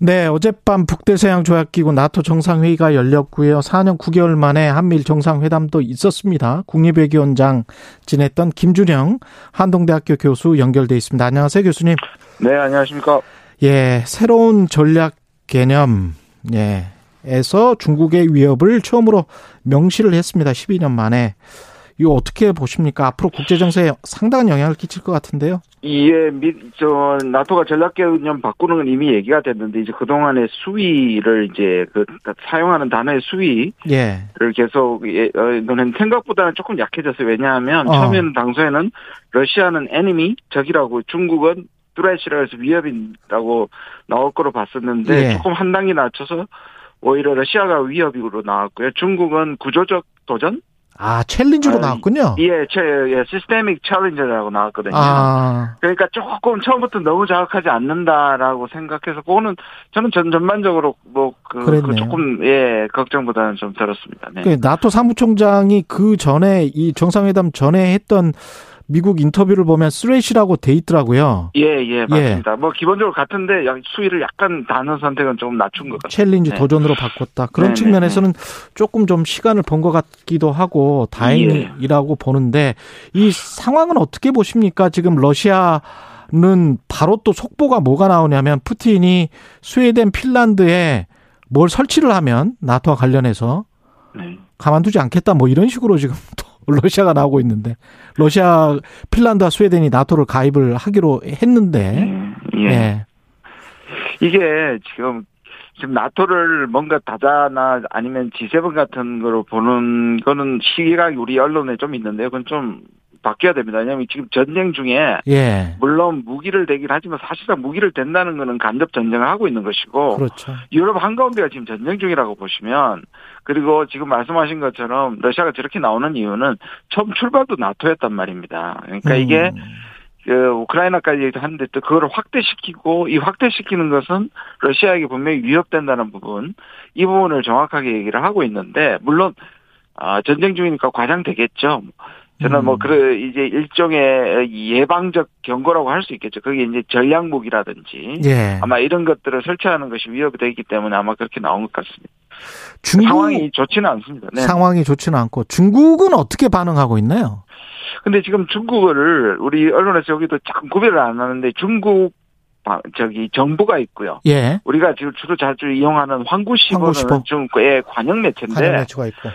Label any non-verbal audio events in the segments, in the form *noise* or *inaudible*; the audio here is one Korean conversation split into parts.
네, 어젯밤 북대서양 조약기구 나토 정상회의가 열렸고요. 4년 9개월 만에 한미일 정상회담도 있었습니다. 국립외교원장 지냈던 김준영 한동대학교 교수 연결돼 있습니다. 안녕하세요, 교수님. 네, 안녕하십니까. 예, 새로운 전략 개념, 예, 에서 중국의 위협을 처음으로 명시를 했습니다. 12년 만에. 이거 어떻게 보십니까? 앞으로 국제 정세에 상당한 영향을 끼칠 것 같은데요. 이에 미, 저 나토가 전략 개념 바꾸는 건 이미 얘기가 됐는데 이제 그 동안의 수위를 이제 그 사용하는 단어의 수위를 예. 계속 예, 어, 저는 생각보다는 조금 약해졌어요. 왜냐하면 어. 처음에는 당초에는 러시아는 enemy 적이라고 중국은 threat이라 해서 위협이라고 나올 거로 봤었는데 예. 조금 한 단계 낮춰서 오히려 러시아가 위협으로 나왔고요. 중국은 구조적 도전 아, challenge로 아, 나왔군요. 예, 체, 예, systemic challenge라고 나왔거든요. 아, 그러니까 조금 처음부터 너무 자극하지 않는다라고 생각해서 그거는 저는 전 전반적으로 뭐그 그랬네요. 그 조금 예 걱정보다는 좀 들었습니다. 네. 그 나토 사무총장이 그 전에 이 정상회담 전에 했던 미국 인터뷰를 보면 threat이라고 돼 있더라고요. 예, 예, 맞습니다. 뭐 기본적으로 같은데 약- 수위를 약간 단어 선택은 좀 낮춘 것 같아요. challenge 네. 도전으로 바꿨다. 그런 네, 네, 측면에서는 조금 좀 시간을 번것 같기도 하고 다행이라고 보는데 이 상황은 어떻게 보십니까? 지금 러시아 는 바로 또 속보가 뭐가 나오냐면 푸틴이 스웨덴, 핀란드에 뭘 설치를 하면 나토와 관련해서 네. 가만두지 않겠다 뭐 이런 식으로 지금 또 러시아가 나오고 있는데 러시아, 핀란드와 스웨덴이 나토를 가입을 하기로 했는데 예. 예. 예. 이게 지금 지금 나토를 뭔가 다자나 아니면 G7 같은 거로 보는 거는 시각이 우리 언론에 좀 있는데요. 그건 좀 바뀌어야 됩니다. 왜냐하면 지금 전쟁 중에 예. 물론 무기를 대긴 하지만 사실상 무기를 댄다는 거는 간접 전쟁을 하고 있는 것이고 그렇죠. 유럽 한가운데가 지금 전쟁 중이라고 보시면 그리고 지금 말씀하신 것처럼 러시아가 저렇게 나오는 이유는 처음 출발도 나토였단 말입니다. 그러니까 이게 음. 그 우크라이나까지 하는데 또 그걸 확대시키고 이 확대시키는 것은 러시아에게 분명히 위협된다는 부분 이 부분을 정확하게 얘기를 하고 있는데 물론 아 전쟁 중이니까 과장되겠죠. 저는 뭐 음. 그래 이제 일종의 예방적 경고라고 할 수 있겠죠. 그게 이제 전략 무기라든지 예. 아마 이런 것들을 설치하는 것이 위협이 되기 때문에 아마 그렇게 나온 것 같습니다. 중국 상황이 좋지는 않습니다. 네. 상황이 좋지는 않고 중국은 어떻게 반응하고 있나요? 근데 지금 중국을 우리 언론에서 여기도 참 구별을 안 하는데 중국 바- 저기 정부가 있고요. 예. 우리가 지금 주로 자주 이용하는 황구시보는 황구시보. 중국의 관영 매체인데 관영 매체가 있고.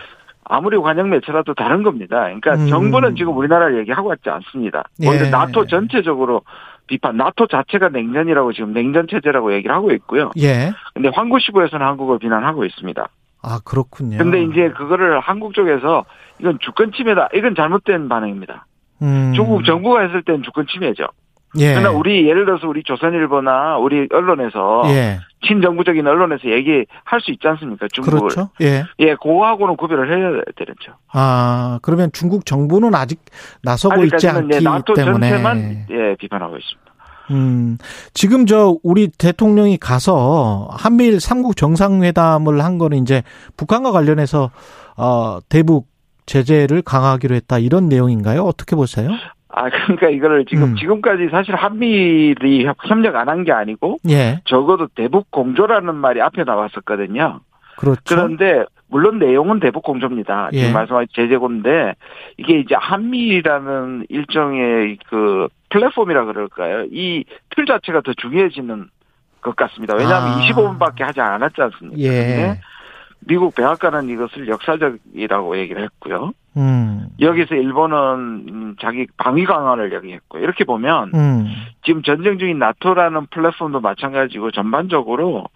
아무리 관영 매체라도 다른 겁니다. 그러니까 음. 정부는 지금 우리나라를 얘기하고 있지 않습니다. 예. 오히려 나토 전체적으로 비판, 나토 자체가 냉전이라고 지금 냉전 체제라고 얘기를 하고 있고요. 예. 근데 황구시보에서는 한국을 비난하고 있습니다. 아 그렇군요. 근데 이제 그거를 한국 쪽에서 이건 주권 침해다. 이건 잘못된 반응입니다. 음. 중국 정부가 했을 때는 주권 침해죠. 예. 그러나 우리 예를 들어서 우리 조선일보나 우리 언론에서 예. 친정부적인 언론에서 얘기할 수 있지 않습니까? 중국을. 그렇죠. 예. 예, 그거하고는 구별을 해야 되죠. 아 그러면 중국 정부는 아직 나서고 있지 않기 예, 나토 때문에. 전체만 예, 비판하고 있습니다. 음, 지금 저 우리 대통령이 가서 한미일 삼국 정상회담을 한 거는 이제 북한과 관련해서 어 대북 제재를 강화하기로 했다 이런 내용인가요? 어떻게 보세요? 아, *laughs* 그러니까 이거를 지금 음. 지금까지 사실 협- 협력 안 한 게 아니고 예, 적어도 대북 공조라는 말이 앞에 나왔었거든요. 그렇죠. 그런데 물론 내용은 대북 공조입니다. 예. 지금 말씀하신 제재고인데 이게 이제 한미라는 일종의 그 플랫폼이라 그럴까요? 이 틀 자체가 더 중요해지는 것 같습니다. 왜냐하면 아. 25분밖에 하지 않았지 않습니까? 예. 미국 백악관은 이것을 역사적이라고 얘기를 했고요. 음, 여기서 일본은 음, 자기 방위 강화를 얘기했고 이렇게 보면 음, 지금 전쟁 중인 나토라는 플랫폼도 마찬가지고 전반적으로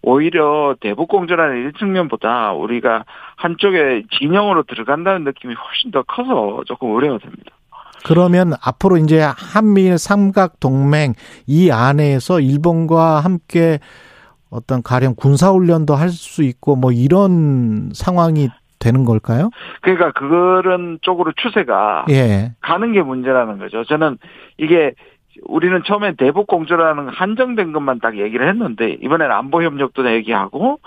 오히려 대북 공조라는 일 측면보다 우리가 한쪽에 진영으로 들어간다는 느낌이 훨씬 더 커서 조금 우려가 됩니다. 그러면 앞으로 이제 한미일 삼각 동맹 이 안에서 일본과 함께 어떤 가령 군사 훈련도 할 수 있고 뭐 이런 상황이 되는 걸까요? 그러니까 그런 쪽으로 추세가 예. 가는 게 문제라는 거죠. 저는 이게 우리는 처음에 대북 공조라는 한정된 것만 딱 얘기를 했는데 이번에는 안보 협력도 얘기하고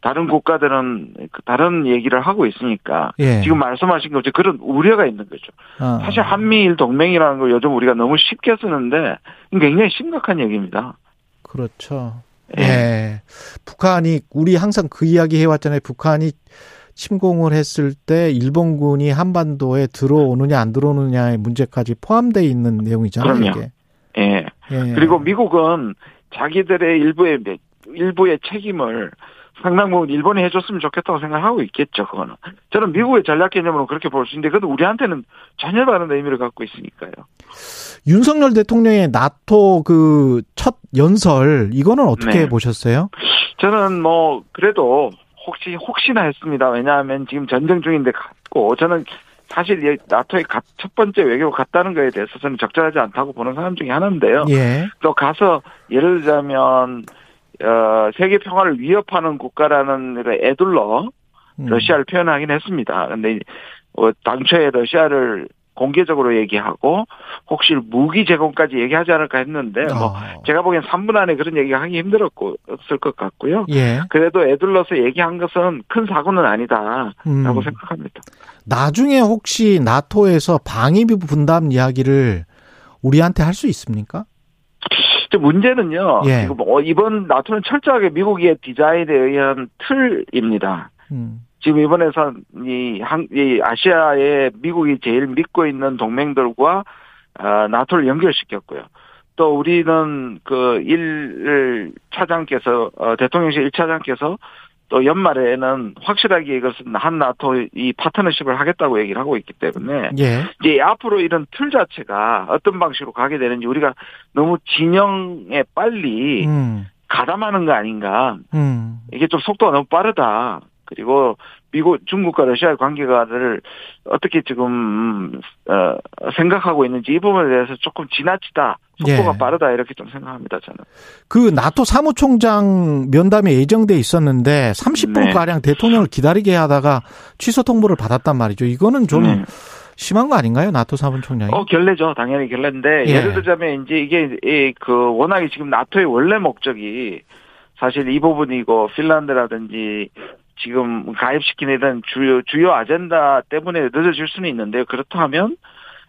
다른 국가들은 그 다른 얘기를 하고 있으니까 예. 지금 말씀하신 것처럼 그런 우려가 있는 거죠. 아. 사실 한미일 동맹이라는 걸 요즘 우리가 너무 쉽게 쓰는데 굉장히 심각한 얘기입니다. 그렇죠. 예. 예. 북한이 우리 항상 그 이야기 해왔잖아요. 북한이 침공을 했을 때 일본군이 한반도에 들어오느냐 안 들어오느냐의 문제까지 포함되어 있는 내용이잖아요. 그럼요. 이게. 예. 예. 그리고 미국은 자기들의 일부의 일부의 책임을 상당 부분 일본이 해줬으면 좋겠다고 생각하고 있겠죠, 그거는. 저는 미국의 전략 개념으로 그렇게 볼 수 있는데, 그래도 우리한테는 전혀 다른 의미를 갖고 있으니까요. 윤석열 대통령의 나토 그 첫 연설, 이거는 어떻게 네. 보셨어요? 저는 뭐, 그래도 혹시, 혹시나 했습니다. 왜냐하면 지금 전쟁 중인데 갔고, 저는 사실 나토에 첫 번째 외교 갔다는 거에 대해서 저는 적절하지 않다고 보는 사람 중에 하나인데요. 예. 또 가서 예를 들자면 어, 세계 평화를 위협하는 국가라는 애둘러 음. 러시아를 표현하긴 했습니다. 근데 어, 당초에 러시아를 공개적으로 얘기하고 혹시 무기 제공까지 얘기하지 않을까 했는데 뭐 어. 제가 보기엔 3분 안에 그런 얘기 하기 힘들었고 없을 것 같고요. 예. 그래도 애둘러서 얘기한 것은 큰 사고는 아니다라고 음. 생각합니다. 나중에 혹시 나토에서 방위비 분담 이야기를 우리한테 할 수 있습니까? 문제는요. 예. 지금 뭐 이번 나토는 철저하게 미국의 디자인에 의한 틀입니다. 음. 지금 이번에선 이, 한, 이 아시아에 미국이 제일 믿고 있는 동맹들과 어, 나토를 연결시켰고요. 또 우리는 그 일 차장께서 어, 대통령실 1차장께서 또 연말에는 확실하게 이것은 한 나토 이 파트너십을 하겠다고 얘기를 하고 있기 때문에 예. 이제 앞으로 이런 틀 자체가 어떤 방식으로 가게 되는지 우리가 너무 진영에 빨리 음. 가담하는 거 아닌가. 음. 이게 좀 속도가 너무 빠르다. 그리고 미국, 중국과 러시아의 관계가를 어떻게 지금 어, 생각하고 있는지 이 부분에 대해서 조금 지나치다, 속도가 예. 빠르다 이렇게 좀 생각합니다. 저는. 그 나토 사무총장 면담이 예정돼 있었는데 30분 가량 네. 대통령을 기다리게 하다가 취소 통보를 받았단 말이죠. 이거는 좀 네. 심한 거 아닌가요? 나토 사무총장이? 어, 결례죠. 당연히 결례인데, 예. 를 들자면, 이제 이게, 그, 워낙에 지금 나토의 원래 목적이, 사실 이 부분이고, 핀란드라든지, 지금 가입시키는 이런 주요, 주요 아젠다 때문에 늦어질 수는 있는데 그렇다면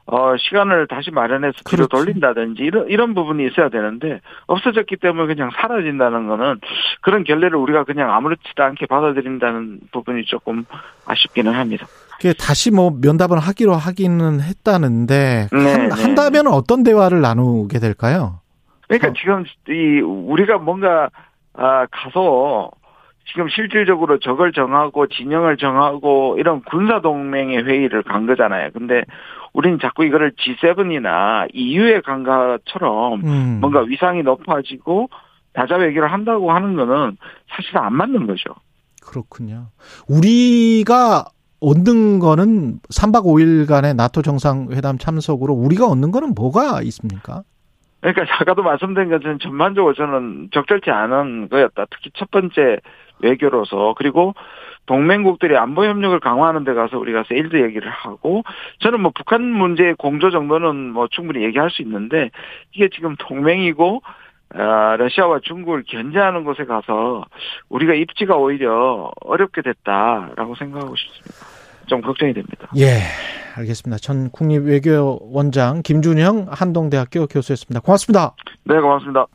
어, 시간을 다시 마련해서 뒤로 그렇지. 돌린다든지 이런, 이런 부분이 있어야 되는데 없어졌기 때문에 그냥 사라진다는 거는 그런 결례를 우리가 그냥 아무렇지도 않게 받아들인다는 부분이 조금 아쉽기는 합니다. 다시 뭐 면담을 하기로 하기는 했다는데 네, 한, 네. 한다면 어떤 대화를 나누게 될까요? 그러니까 어. 지금 이 우리가 뭔가 아 가서 지금 실질적으로 적을 정하고 진영을 정하고 이런 군사 동맹의 회의를 간 거잖아요. 근데 우리는 자꾸 이거를 G7이나 EU에 간 것처럼 음. 뭔가 위상이 높아지고 다자 외교를 한다고 하는 거는 사실 안 맞는 거죠. 그렇군요. 우리가 얻는 거는 3박 5일간의 나토 정상회담 참석으로 우리가 얻는 거는 뭐가 있습니까? 그러니까 아까도 말씀드린 것은 전반적으로 저는 적절치 않은 거였다. 특히 첫 번째 외교로서 그리고 동맹국들이 안보 협력을 강화하는 데 가서 우리가 세일드 얘기를 하고 저는 뭐 북한 문제의 공조 정도는 뭐 충분히 얘기할 수 있는데 이게 지금 동맹이고 아, 러시아와 중국을 견제하는 곳에 가서 우리가 입지가 오히려 어렵게 됐다라고 생각하고 싶습니다. 좀 걱정이 됩니다. 예, 알겠습니다. 전 국립외교원장 김준형 한동대학교 교수였습니다. 고맙습니다. 네, 고맙습니다.